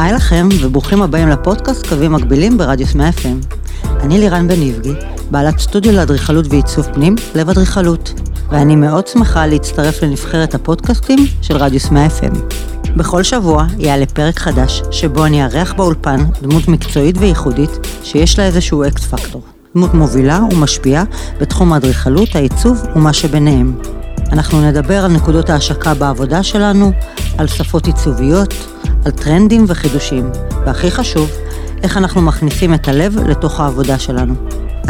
היי לכם וברוכים הבאים לפודקאסט קווים מקבילים ברדיוס 100 FM. אני לירן בן איבגי, בעלת סטודיו לאדריכלות ועיצוב פנים, לב אדריכלות, ואני מאוד שמחה להצטרף לנבחרת הפודקאסטים של רדיוס 100 FM. בכל שבוע יעלה פרק חדש, שבו אני אארח באולפן דמות מקצועית וייחודית שיש לה איזשהו אקס פקטור. דמות מובילה ומשפיעה בתחום האדריכלות, העיצוב ומה שביניהם. אנחנו נדבר על נקודות ההשקה בעבודה שלנו, על שפות עיצוביות, על טרנדים וחידושים, והכי חשוב, איך אנחנו מכניסים את הלב לתוך העבודה שלנו.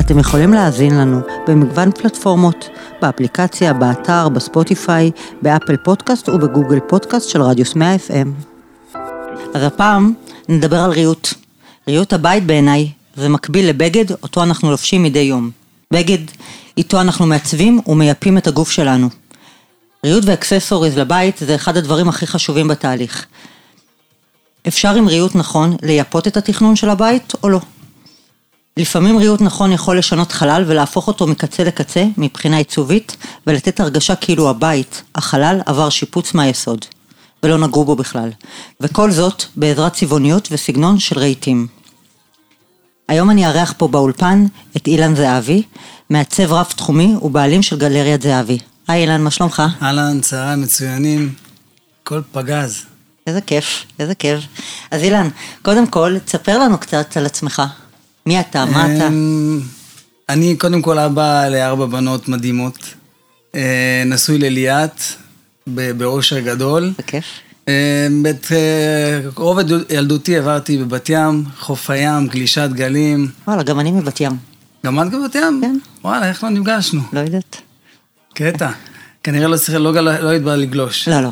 אתם יכולים להאזין לנו במגוון פלטפורמות, באפליקציה, באתר, בספוטיפיי, באפל פודקאסט ובגוגל פודקאסט של רדיוס 100 FM. אז הפעם נדבר על ריהוט. ריהוט הבית בעיניי זה מקביל לבגד אותו אנחנו לובשים מדי יום. בגד, איתו אנחנו מעצבים ומייפים את הגוף שלנו. ריהוט ואקססוריז לבית זה אחד הדברים הכי חשובים בתהליך. אפשר עם ריהוט נכון לייפות את התכנון של הבית או לא. לפעמים ריהוט נכון יכול לשנות חלל ולהפוך אותו מקצה לקצה מבחינה עיצובית ולתת הרגשה כאילו הבית, החלל, עבר שיפוץ מהיסוד ולא נגעו בו בכלל. וכל זאת בעזרת צבעוניות וסגנון של רהיטים. היום אני אארח פה באולפן את אילן זהבי, מעצב רב תחומי ובעלים של גלריית זהבי. היי אילן, מה שלומך? אהלן, צהריים מצוינים, הכל פגז. איזה כיף, איזה כיף. אז אילן, קודם כל, תספר לנו קצת על עצמך. מי אתה, מה אתה? אמ, אני קודם כל אבא לארבע בנות מדהימות. אה, נשוי לליאת, באושר גדול. בכיף. את אה, רוב ילדותי עברתי בבת ים, חוף הים, גלישת גלים. וואלה, גם אני מבת ים. גם את בבת ים? כן. וואלה, איך לא נפגשנו? לא יודעת. קטע. כנראה לא צריך, לא, לא היית בא לגלוש. לא, לא.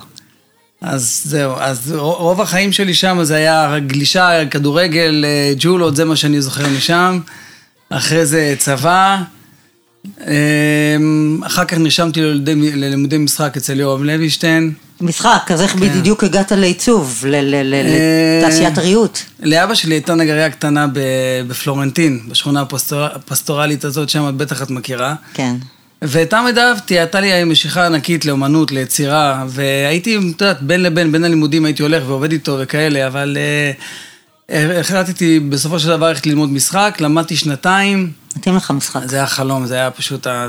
אז זהו, אז רוב החיים שלי שם זה היה גלישה, כדורגל, אה, ג'ולות, זה מה שאני זוכר משם. אחרי זה צבא. אמ, אחר כך נרשמתי ללימודי, ללימודי משחק אצל יורם לוישטיין. משחק, אז איך כן. בדיוק הגעת לעיצוב, אה, לתעשיית הריהוט? לאבא שלי הייתה נגריה קטנה בפלורנטין, בשכונה הפסטור- הפסטורלית הזאת, שם בטח את מכירה. כן. ותמיד אהבתי, הייתה לי משיכה ענקית לאומנות, ליצירה, והייתי, את יודעת, בין לבין, בין הלימודים הייתי הולך ועובד איתו וכאלה, אבל אה, החלטתי בסופו של דבר ללכת ללמוד משחק, למדתי שנתיים, מתאים לך משחק. זה היה חלום, זה היה פשוט, ה,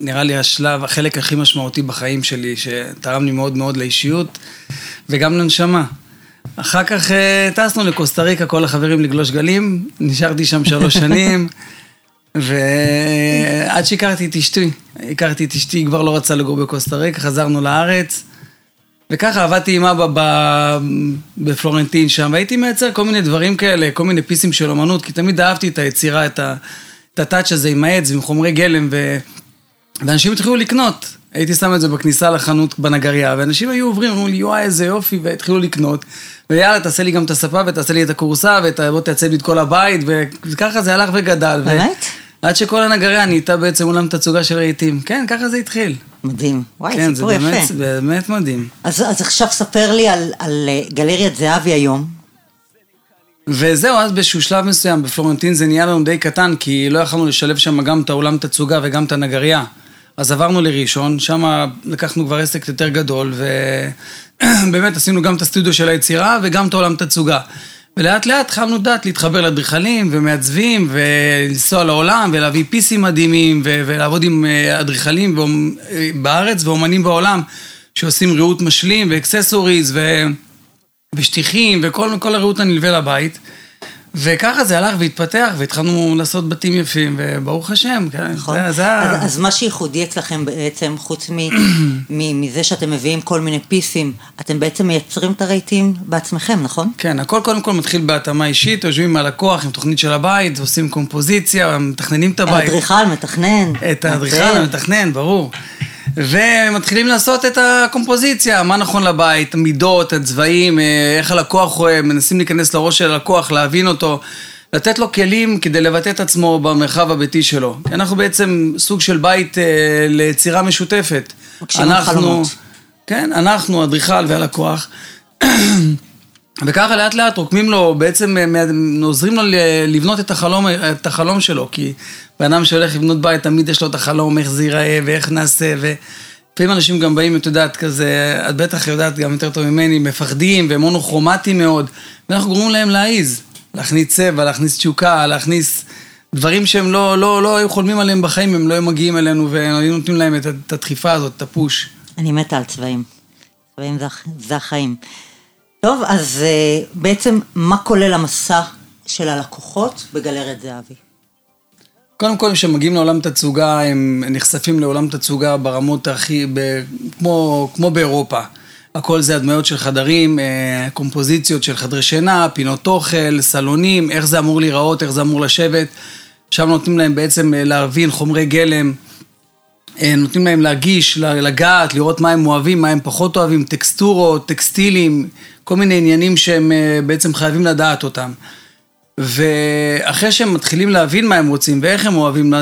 נראה לי השלב, החלק הכי משמעותי בחיים שלי, שתרם לי מאוד מאוד לאישיות, וגם לנשמה. אחר כך אה, טסנו לקוסטה ריקה, כל החברים לגלוש גלים, נשארתי שם שלוש שנים. ועד שהכרתי את אשתי, הכרתי את אשתי, היא כבר לא רצה לגור בקוסטה ריקה, חזרנו לארץ. וככה עבדתי עם אבא ב... בפלורנטין שם, והייתי מייצר כל מיני דברים כאלה, כל מיני פיסים של אמנות, כי תמיד אהבתי את היצירה, את, ה... הטאץ' הזה עם העץ ועם חומרי גלם, ו... ואנשים התחילו לקנות. הייתי שם את זה בכניסה לחנות בנגריה, ואנשים היו עוברים, אמרו לי, וואי, איזה יופי, והתחילו לקנות. ויאללה, תעשה לי גם את הספה, ותעשה לי את הכורסה, ובוא תעצב לי את כל הבית, וככה זה הלך וגדל. באמת? עד שכל הנגריה נהייתה בעצם אולם תצוגה של רהיטים. כן, ככה זה התחיל. מדהים. וואי, כן, זה סיפור יפה. באמת, באמת מדהים. אז, אז עכשיו ספר לי על, על אה, גלריית זהבי היום. וזהו, אז באיזשהו שלב מסוים בפלורנטין זה נהיה לנו די קטן, כי לא יכולנו לשלב שם גם את האולם תצוגה וגם את הנגרייה. אז עברנו לראשון, שם לקחנו כבר עסק יותר גדול, ובאמת עשינו גם את הסטודיו של היצירה וגם את העולם תצוגה. ולאט לאט התחלנו דעת להתחבר לאדריכלים ומעצבים ולנסוע לעולם ולהביא פיסים מדהימים ו- ולעבוד עם אה, אדריכלים אה, בארץ ואומנים בעולם שעושים ריהוט משלים ואקססוריז ו... ושטיחים וכל כל הריהוט הנלווה לבית. וככה זה הלך והתפתח והתחלנו לעשות בתים יפים וברוך השם, כן, נכון? זה, זה ה... אז, אז מה שייחודי אצלכם בעצם, חוץ מ, מ, מזה שאתם מביאים כל מיני פיסים, אתם בעצם מייצרים את הרהיטים בעצמכם, נכון? כן, הכל קודם כל מתחיל בהתאמה אישית, יושבים עם הלקוח, עם תוכנית של הבית, עושים קומפוזיציה, מתכננים את הבית. האדריכל מתכנן. את האדריכל. המתכנן, ברור. ומתחילים לעשות את הקומפוזיציה, מה נכון לבית, המידות, הצבעים, אה, איך הלקוח רואה, מנסים להיכנס לראש של הלקוח, להבין אותו, לתת לו כלים כדי לבטא את עצמו במרחב הביתי שלו. כי אנחנו בעצם סוג של בית אה, ליצירה משותפת. מגשימים חלומות. כן, אנחנו, אדריכל והלקוח. וככה לאט לאט רוקמים לו, בעצם אה, עוזרים לו לבנות את החלום, את החלום שלו, כי בן אדם שהולך לבנות בית, תמיד יש לו את החלום, איך זה ייראה ואיך נעשה, לפעמים אנשים גם באים, את יודעת, כזה, את בטח יודעת גם יותר טוב ממני, מפחדים והם מונוכרומטיים מאוד, ואנחנו גורמים להם להעיז, להכניס צבע, להכניס תשוקה, להכניס דברים שהם לא, לא, לא היו חולמים עליהם בחיים, הם לא היו מגיעים אלינו והיינו נותנים להם את, את הדחיפה הזאת, את הפוש. אני מתה על צבעים. צבעים זה, זה החיים. טוב, אז uh, בעצם מה כולל המסע של הלקוחות בגלריית זהבי? קודם כל, כשהם מגיעים לעולם תצוגה, הם נחשפים לעולם תצוגה ברמות הכי, ב, כמו, כמו באירופה. הכל זה הדמיות של חדרים, אה, קומפוזיציות של חדרי שינה, פינות אוכל, סלונים, איך זה אמור להיראות, איך זה אמור לשבת. שם נותנים להם בעצם אה, להבין חומרי גלם, אה, נותנים להם להגיש, לגעת, לראות מה הם אוהבים, מה הם פחות אוהבים, טקסטורות, טקסטילים, כל מיני עניינים שהם בעצם חייבים לדעת אותם. ואחרי שהם מתחילים להבין מה הם רוצים ואיך הם אוהבים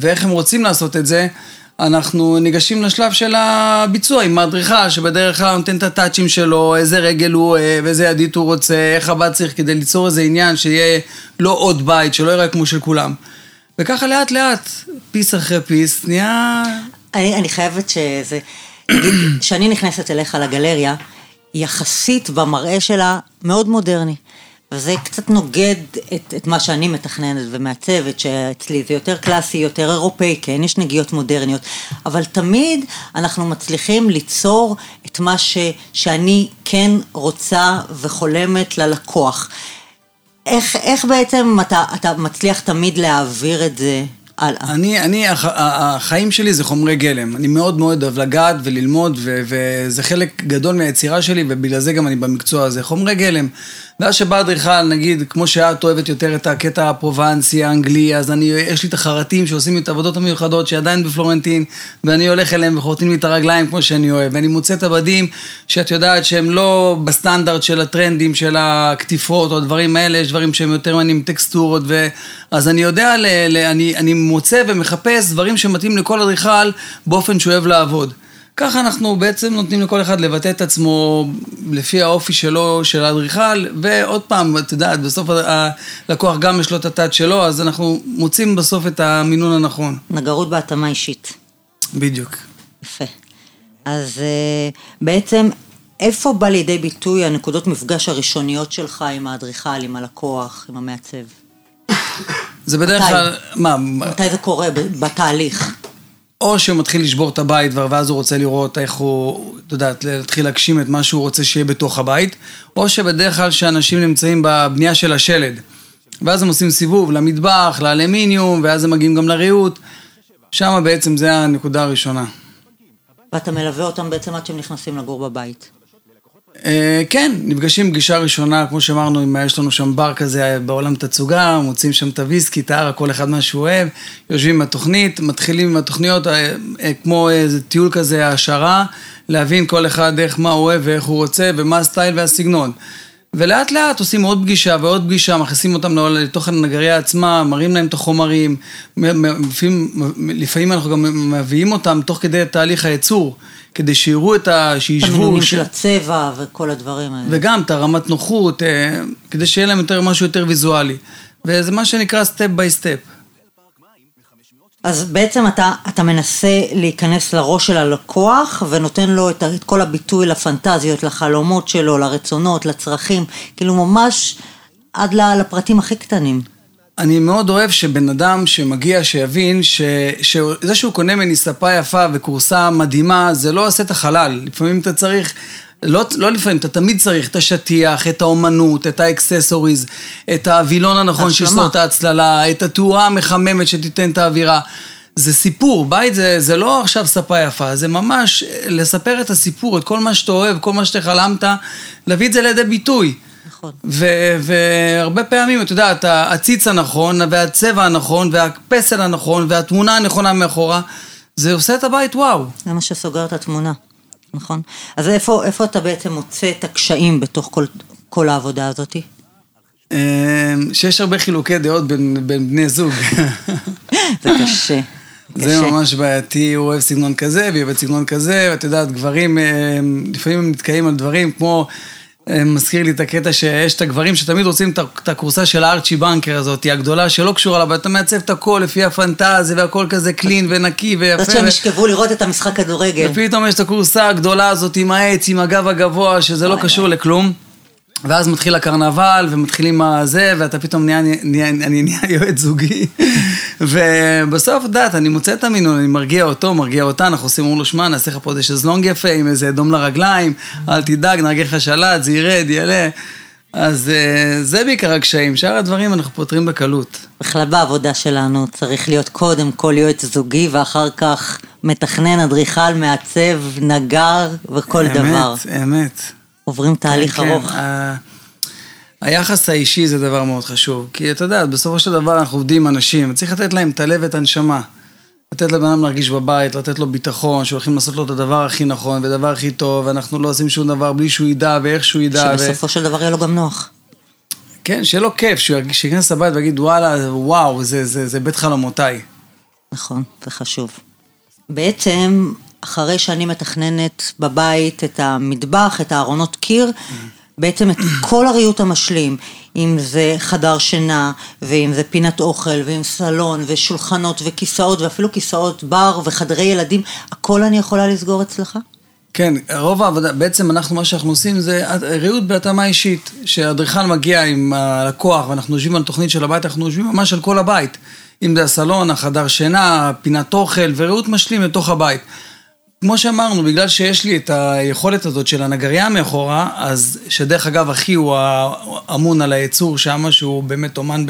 ואיך הם רוצים לעשות את זה, אנחנו ניגשים לשלב של הביצוע עם האדריכל, שבדרך כלל נותן את הטאצ'ים שלו, איזה רגל הוא אוהב, איזה ידית הוא רוצה, איך הבא צריך כדי ליצור איזה עניין שיהיה לא עוד בית, שלא יראה כמו של כולם. וככה לאט לאט, פיס אחרי פיס, נהיה... אני, אני חייבת שזה... כשאני נכנסת אליך לגלריה, יחסית במראה שלה מאוד מודרני. וזה קצת נוגד את, את מה שאני מתכננת ומעצבת, שאצלי זה יותר קלאסי, יותר אירופאי, כן, יש נגיעות מודרניות, אבל תמיד אנחנו מצליחים ליצור את מה ש, שאני כן רוצה וחולמת ללקוח. איך, איך בעצם אתה, אתה מצליח תמיד להעביר את זה הלאה. אני, אני, החיים שלי זה חומרי גלם. אני מאוד מאוד אוהב לגעת וללמוד, ו, וזה חלק גדול מהיצירה שלי, ובגלל זה גם אני במקצוע הזה. חומרי גלם. ואז שבא אדריכל, נגיד, כמו שאת אוהבת יותר את הקטע הפרובנסי, האנגלי, אז אני, יש לי את החרטים שעושים את העבודות המיוחדות, שעדיין בפלורנטין, ואני הולך אליהם וחורטים לי את הרגליים כמו שאני אוהב. ואני מוצא את הבדים שאת יודעת שהם לא בסטנדרט של הטרנדים, של הקטיפות או הדברים האלה, יש דברים שהם יותר מעניינים טקסטורות, ו... אז אני יודע, ל, ל, אני, אני מוצא ומחפש דברים שמתאים לכל אדריכל באופן שהוא אוהב לעבוד. ככה אנחנו בעצם נותנים לכל אחד לבטא את עצמו לפי האופי שלו, של האדריכל, ועוד פעם, את יודעת, בסוף הלקוח גם יש לו את הטאט שלו, אז אנחנו מוצאים בסוף את המינון הנכון. נגרות בהתאמה אישית. בדיוק. יפה. אז אה, בעצם, איפה בא לידי ביטוי הנקודות מפגש הראשוניות שלך עם האדריכל, עם הלקוח, עם המעצב? זה בדרך כלל, מה? מתי זה קורה בתהליך? או שהוא מתחיל לשבור את הבית ואז הוא רוצה לראות איך הוא, את יודעת, להתחיל להגשים את מה שהוא רוצה שיהיה בתוך הבית, או שבדרך כלל שאנשים נמצאים בבנייה של השלד. ואז הם עושים סיבוב למטבח, לאלמיניום, ואז הם מגיעים גם לריהוט. שם בעצם זה הנקודה הראשונה. ואתה מלווה אותם בעצם עד שהם נכנסים לגור בבית. אה, כן, נפגשים פגישה ראשונה, כמו שאמרנו, יש לנו שם בר כזה בעולם תצוגה, מוצאים שם את הוויסקי, את הערה, כל אחד מה שהוא אוהב, יושבים עם התוכנית, מתחילים עם התוכניות, אה, אה, כמו איזה טיול כזה, העשרה, להבין כל אחד איך, מה הוא אוהב ואיך הוא רוצה, ומה הסטייל והסגנון. ולאט לאט עושים עוד פגישה ועוד פגישה, מכניסים אותם לתוך הנגריה עצמה, מראים להם את החומרים, לפעמים, לפעמים אנחנו גם מביאים אותם תוך כדי תהליך הייצור. כדי שיראו את ה... שישבו... המינונים ש... של הצבע וכל הדברים האלה. וגם את הרמת נוחות, אה, כדי שיהיה להם יותר משהו יותר ויזואלי. וזה מה שנקרא step by step. אז בעצם אתה, אתה מנסה להיכנס לראש של הלקוח ונותן לו את, את כל הביטוי לפנטזיות, לחלומות שלו, לרצונות, לצרכים, כאילו ממש עד לפרטים הכי קטנים. אני מאוד אוהב שבן אדם שמגיע, שיבין ש... שזה שהוא קונה ממני ספה יפה וכורסה מדהימה, זה לא עושה את החלל. לפעמים אתה צריך... לא, לא לפעמים, אתה תמיד צריך את השטיח, את האומנות, את ה accessories, את הווילון הנכון שיסתור את ההצללה, את התאורה המחממת שתיתן את האווירה. זה סיפור, בית זה, זה לא עכשיו ספה יפה, זה ממש לספר את הסיפור, את כל מה שאתה אוהב, כל מה שאתה חלמת, להביא את זה לידי ביטוי. נכון. והרבה פעמים, את יודעת, הציץ הנכון, והצבע הנכון, והפסל הנכון, והתמונה הנכונה מאחורה, זה עושה את הבית וואו. זה מה שסוגר את התמונה, נכון? אז איפה, איפה אתה בעצם מוצא את הקשיים בתוך כל, כל העבודה הזאתי? אמ, שיש הרבה חילוקי דעות בין, בין בני זוג. זה קשה. זה ממש בעייתי, הוא אוהב סגנון כזה, והיא אוהבת סגנון כזה, ואת יודעת, גברים, אמ, לפעמים הם נתקעים על דברים כמו... אה, מזכיר לי את הקטע שיש את הגברים שתמיד רוצים את הכורסה של הארצ'י בנקר הזאת, היא הגדולה שלא קשורה לה, ואתה מעצב את הכל לפי הפנטזיה והכל כזה קלין ונקי ויפה. זאת שהם ישכבו לראות את המשחק כדורגל. ופתאום יש את הכורסה הגדולה הזאת עם העץ, עם הגב הגבוה, שזה לא קשור לכלום. ואז מתחיל הקרנבל, ומתחילים הזה, ואתה פתאום נהיה, נהיה, אני נהיה יועץ זוגי. ובסוף, את יודעת, אני מוצא את המינון, אני מרגיע אותו, מרגיע אותה, אנחנו עושים, אומרים לו, שמע, נעשה לך פה איזה שזלונג יפה, עם איזה אדום לרגליים, אל תדאג, נרגע לך שלט, זה ירד, יעלה. אז אה, זה בעיקר הקשיים, שאר הדברים אנחנו פותרים בקלות. בכלל בעבודה שלנו צריך להיות קודם כל יועץ זוגי, ואחר כך מתכנן, אדריכל, מעצב, נגר וכל אמת, דבר. אמת, אמת. עוברים תהליך כן, ארוך. כן. ה- היחס האישי זה דבר מאוד חשוב. כי אתה יודע, בסופו של דבר אנחנו עובדים עם אנשים, צריך לתת להם את הלב ואת הנשמה. לתת לבן אדם להרגיש בבית, לתת לו ביטחון, שהולכים לעשות לו את הדבר הכי נכון והדבר הכי טוב, ואנחנו לא עושים שום דבר בלי שהוא ידע ואיך שהוא ידע. ו... שבסופו של דבר יהיה לו גם נוח. כן, שיהיה לו כיף, שהוא שייכנס לבית ויגיד, וואלה, וואו, זה, זה, זה בית חלומותיי. נכון, זה חשוב. בעצם, אחרי שאני מתכננת בבית את המטבח, את הארונות קיר, בעצם את כל הריהוט המשלים, אם זה חדר שינה, ואם זה פינת אוכל, ואם סלון, ושולחנות, וכיסאות, ואפילו כיסאות בר, וחדרי ילדים, הכל אני יכולה לסגור אצלך? כן, רוב העבודה, בעצם אנחנו, מה שאנחנו עושים זה ריהוט בהתאמה אישית. שהאדריכל מגיע עם הלקוח ואנחנו יושבים על תוכנית של הבית, אנחנו יושבים ממש על כל הבית. אם זה הסלון, החדר שינה, פינת אוכל וריהוט משלים לתוך הבית. כמו שאמרנו, בגלל שיש לי את היכולת הזאת של הנגרייה מאחורה, אז שדרך אגב אחי הוא אמון על הייצור שם, שהוא באמת אומן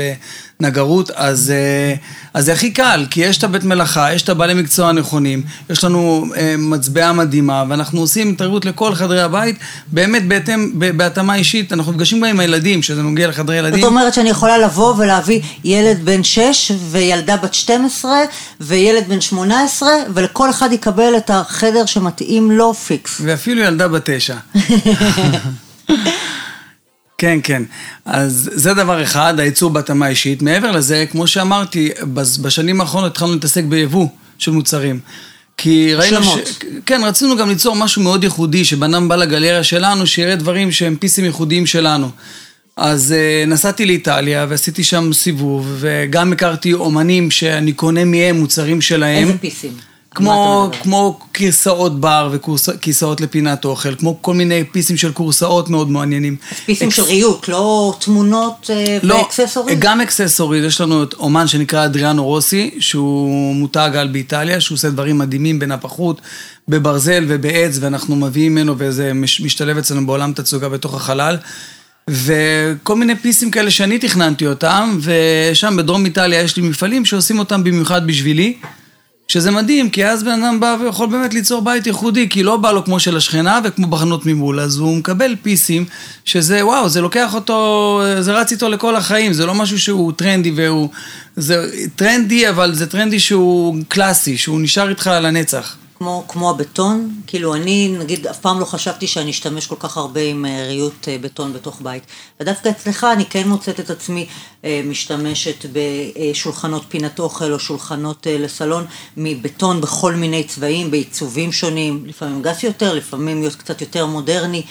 בנגרות, אז, אה, אז זה הכי קל, כי יש את הבית מלאכה, יש את הבעלי מקצוע הנכונים, יש לנו אה, מצבעה מדהימה, ואנחנו עושים התערבות לכל חדרי הבית, באמת בהתאם, בהתאמה אישית, אנחנו נפגשים גם עם הילדים, שזה נוגע לחדרי ילדים. זאת אומרת שאני יכולה לבוא ולהביא ילד בן 6 וילדה בת 12 וילד בן 18 ולכל אחד יקבל את החדר שמתאים לו פיקס. ואפילו ילדה בת תשע. כן, כן. אז זה דבר אחד, הייצור בהתאמה אישית. מעבר לזה, כמו שאמרתי, בשנים האחרונות התחלנו להתעסק ביבוא של מוצרים. כי ראינו השלמות. ש... כן, רצינו גם ליצור משהו מאוד ייחודי, שבן אדם בא לגלריה שלנו, שיראה דברים שהם פיסים ייחודיים שלנו. אז uh, נסעתי לאיטליה ועשיתי שם סיבוב, וגם הכרתי אומנים שאני קונה מהם מוצרים שלהם. איזה פיסים? כמו? כמו כיסאות בר וכיסאות לפינת אוכל, כמו כל מיני פיסים של כורסאות מאוד מעניינים. פיסים אקס- של ריהוט, לא תמונות אה, לא, ואקססוריז? גם אקססוריז, יש לנו את אומן שנקרא אדריאנו רוסי, שהוא מותג על באיטליה, שהוא עושה דברים מדהימים בנפחות, בברזל ובעץ, ואנחנו מביאים ממנו וזה מש- משתלב אצלנו בעולם תצוגה בתוך החלל. וכל מיני פיסים כאלה שאני תכננתי אותם, ושם בדרום איטליה יש לי מפעלים שעושים אותם במיוחד בשבילי. שזה מדהים, כי אז בן אדם בא ויכול באמת ליצור בית ייחודי, כי לא בא לו כמו של השכנה וכמו בחנות ממול, אז הוא מקבל פיסים, שזה וואו, זה לוקח אותו, זה רץ איתו לכל החיים, זה לא משהו שהוא טרנדי והוא... זה טרנדי, אבל זה טרנדי שהוא קלאסי, שהוא נשאר איתך לנצח. כמו, כמו הבטון, כאילו אני נגיד אף פעם לא חשבתי שאני אשתמש כל כך הרבה עם אה, ריהוט אה, בטון בתוך בית. ודווקא אצלך אני כן מוצאת את עצמי אה, משתמשת בשולחנות פינת אוכל או שולחנות לסלון מבטון בכל מיני צבעים, בעיצובים שונים, לפעמים גס יותר, לפעמים קצת יותר מודרני.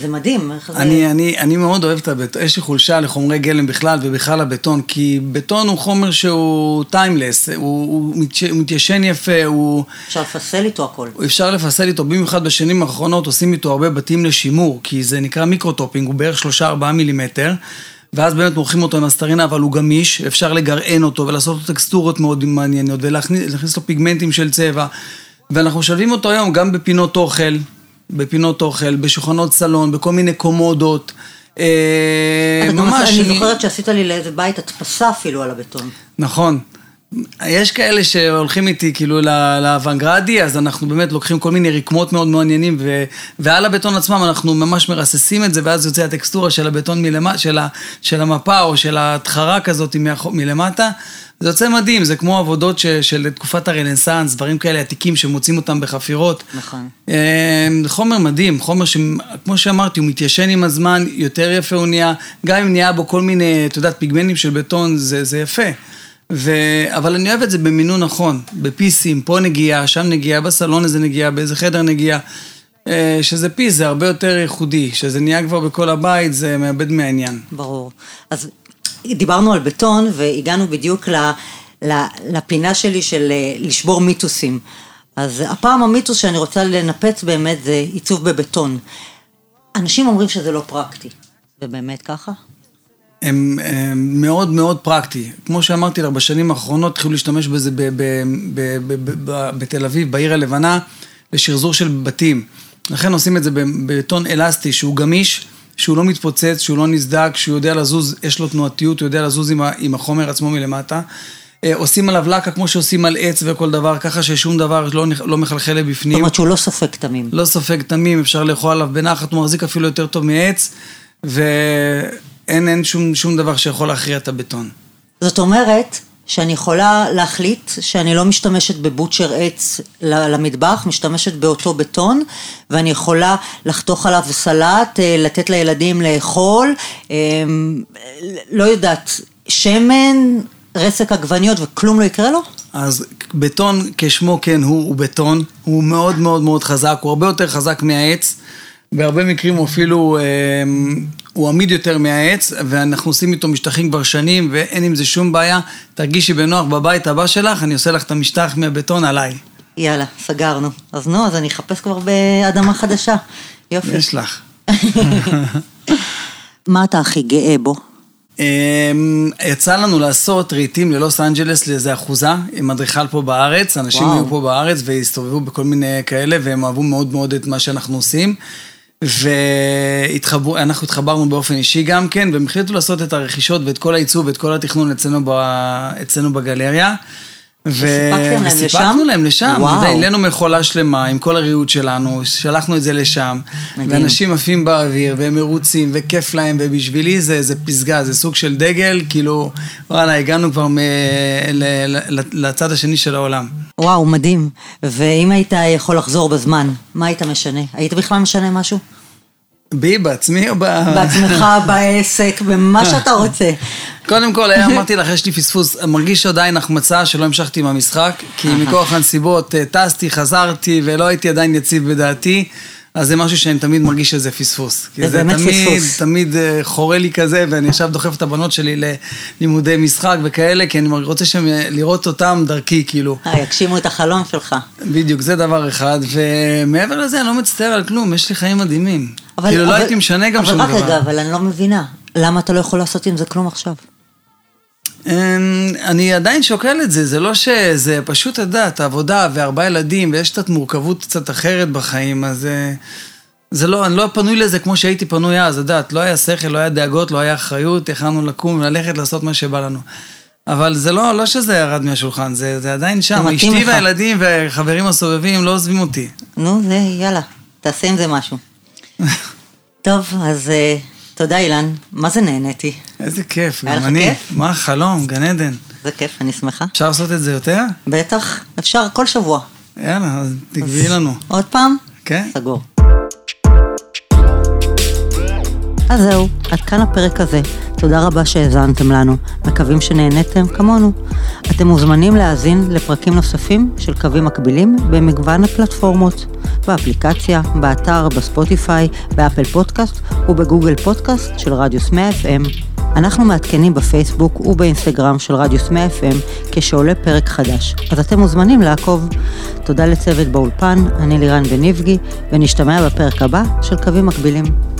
זה מדהים, זה... אני, אני, אני מאוד אוהב את הבטון, יש לי חולשה לחומרי גלם בכלל, ובכלל הבטון, כי בטון הוא חומר שהוא timeless, הוא, הוא מתיישן יפה, הוא... אפשר לפסל איתו הכל. אפשר לפסל איתו, במיוחד בשנים האחרונות עושים איתו הרבה בתים לשימור, כי זה נקרא microtopping, הוא בערך 3-4 מילימטר, ואז באמת מורחים אותו עם הסטרינה, אבל הוא גמיש, אפשר לגרען אותו ולעשות לו טקסטורות מאוד מעניינות, ולהכניס להכניס לו פיגמנטים של צבע, ואנחנו משלבים אותו היום גם בפינות אוכל, בפינות אוכל, בשולחנות סלון, בכל מיני קומודות. אה, ממש, אני זוכרת שעשית לי לאיזה בית הדפסה אפילו על הבטון. נכון. יש כאלה שהולכים איתי כאילו לאוונגרדי, אז אנחנו באמת לוקחים כל מיני רקמות מאוד מעניינים, ו- ועל הבטון עצמם אנחנו ממש מרססים את זה, ואז יוצא הטקסטורה של הבטון מלמטה, של, ה- של המפה או של התחרה כזאת מלמטה. זה יוצא מדהים, זה כמו עבודות ש- של תקופת הרנסאנס, דברים כאלה עתיקים שמוצאים אותם בחפירות. נכון. אה, חומר מדהים, חומר שכמו שאמרתי, הוא מתיישן עם הזמן, יותר יפה הוא נהיה, גם אם נהיה בו כל מיני, את יודעת, פיגמנטים של בטון, זה, זה יפה. ו... אבל אני אוהב את זה במינון נכון, בפיסים, פה נגיעה, שם נגיעה, בסלון איזה נגיעה, באיזה חדר נגיעה. אה, שזה פיס, זה הרבה יותר ייחודי. שזה נהיה כבר בכל הבית, זה מאבד מהעניין. ברור. אז דיברנו על בטון והגענו בדיוק ל, ל, לפינה שלי של אה, לשבור מיתוסים. אז הפעם המיתוס שאני רוצה לנפץ באמת זה עיצוב בבטון. אנשים אומרים שזה לא פרקטי. זה באמת ככה? הם, הם מאוד מאוד פרקטי. כמו שאמרתי לך, בשנים האחרונות התחילו להשתמש בזה ב, ב, ב, בתל אביב, בעיר הלבנה, לשחזור של בתים. לכן עושים את זה בבטון אלסטי שהוא גמיש, שהוא לא מתפוצץ, שהוא לא נסדק, שהוא יודע לזוז, יש לו תנועתיות, הוא יודע לזוז עם, ה, עם החומר עצמו מלמטה. אה, עושים עליו לקה כמו שעושים על עץ וכל דבר, ככה ששום דבר לא, לא מחלחל לבפנים. זאת אומרת שהוא לא סופג תמים. לא סופג תמים, אפשר לאכול עליו בנחת, הוא מחזיק אפילו יותר טוב מעץ, ואין אין שום, שום דבר שיכול להכריע את הבטון. זאת אומרת, שאני יכולה להחליט שאני לא משתמשת בבוטשר עץ למטבח, משתמשת באותו בטון, ואני יכולה לחתוך עליו סלט, אה, לתת לילדים לאכול, אה, לא יודעת, שמן, רסק עגבניות וכלום לא יקרה לו? אז בטון כשמו כן הוא, הוא בטון, הוא מאוד מאוד מאוד חזק, הוא הרבה יותר חזק מהעץ. בהרבה מקרים הוא אפילו, אה, הוא עמיד יותר מהעץ, ואנחנו עושים איתו משטחים כבר שנים, ואין עם זה שום בעיה. תרגישי בנוח בבית הבא שלך, אני עושה לך את המשטח מהבטון עליי. יאללה, סגרנו. אז נו, אז אני אחפש כבר באדמה חדשה. יופי. יש לך. מה אתה הכי גאה בו? אמ, יצא לנו לעשות רהיטים ללוס אנג'לס לאיזה אחוזה עם אדריכל פה בארץ, אנשים וואו. היו פה בארץ והסתובבו בכל מיני כאלה והם אהבו מאוד מאוד את מה שאנחנו עושים. ואנחנו התחברנו באופן אישי גם כן, והם החליטו לעשות את הרכישות ואת כל הייצוב ואת כל התכנון אצלנו, ב... אצלנו בגלריה. וסיפקנו להם לשם, העלינו מכולה שלמה עם כל הריהוט שלנו, שלחנו את זה לשם, מדהים. ואנשים עפים באוויר, והם מרוצים, וכיף להם, ובשבילי זה, זה פסגה, זה סוג של דגל, כאילו, וואלה, הגענו כבר מ... ל... לצד השני של העולם. וואו, מדהים. ואם היית יכול לחזור בזמן, מה היית משנה? היית בכלל משנה משהו? בי, בעצמי או ב... בעצמך, בעסק, במה שאתה רוצה. קודם כל, אמרתי לך, יש לי פספוס, מרגיש עדיין החמצה שלא המשכתי עם המשחק, כי מכוח הנסיבות אה, טסתי, חזרתי ולא הייתי עדיין יציב בדעתי. אז זה משהו שאני תמיד מרגיש שזה פספוס. זה באמת תמיד, פספוס. תמיד אה, חורה לי כזה, ואני עכשיו דוחף את הבנות שלי ללימודי משחק וכאלה, כי אני רוצה שהם אה, לראות אותם דרכי, כאילו. אה, יגשימו את החלום שלך. בדיוק, זה דבר אחד, ומעבר לזה אני לא מצטער על כלום, יש לי חיים מדהימים. אבל, כאילו לא אבל, לא הייתי משנה גם שום דבר. אבל רק רגע, אבל אני לא מבינה, למה אתה לא יכול לעשות עם זה כלום עכשיו? אמ, אני עדיין שוקל את זה, זה לא שזה פשוט, את יודעת, עבודה וארבעה ילדים, ויש קצת מורכבות קצת אחרת בחיים, אז אה, זה לא, אני לא פנוי לזה כמו שהייתי פנוי אז, את יודעת, לא היה שכל, לא היה דאגות, לא היה אחריות, יכלנו לקום וללכת לעשות מה שבא לנו. אבל זה לא, לא שזה ירד מהשולחן, זה, זה עדיין שם. אשתי לך. והילדים והחברים הסובבים לא עוזבים אותי. נו, זה, יאללה, תעשה עם זה משהו. טוב, אז... Uh... תודה אילן, מה זה נהניתי? איזה כיף, גם אני. כיף? מה החלום, גן עדן. זה כיף, אני שמחה. אפשר לעשות את זה יותר? בטח, אפשר כל שבוע. יאללה, אז תקבעי לנו. עוד פעם? כן. סגור. אז זהו, עד כאן הפרק הזה. תודה רבה שהאזנתם לנו, מקווים שנהניתם כמונו. אתם מוזמנים להאזין לפרקים נוספים של קווים מקבילים במגוון הפלטפורמות, באפליקציה, באתר, בספוטיפיי, באפל פודקאסט ובגוגל פודקאסט של רדיוס 100 FM. אנחנו מעדכנים בפייסבוק ובאינסטגרם של רדיוס 100 FM כשעולה פרק חדש, אז אתם מוזמנים לעקוב. תודה לצוות באולפן, אני לירן בניבגי, ונשתמע בפרק הבא של קווים מקבילים.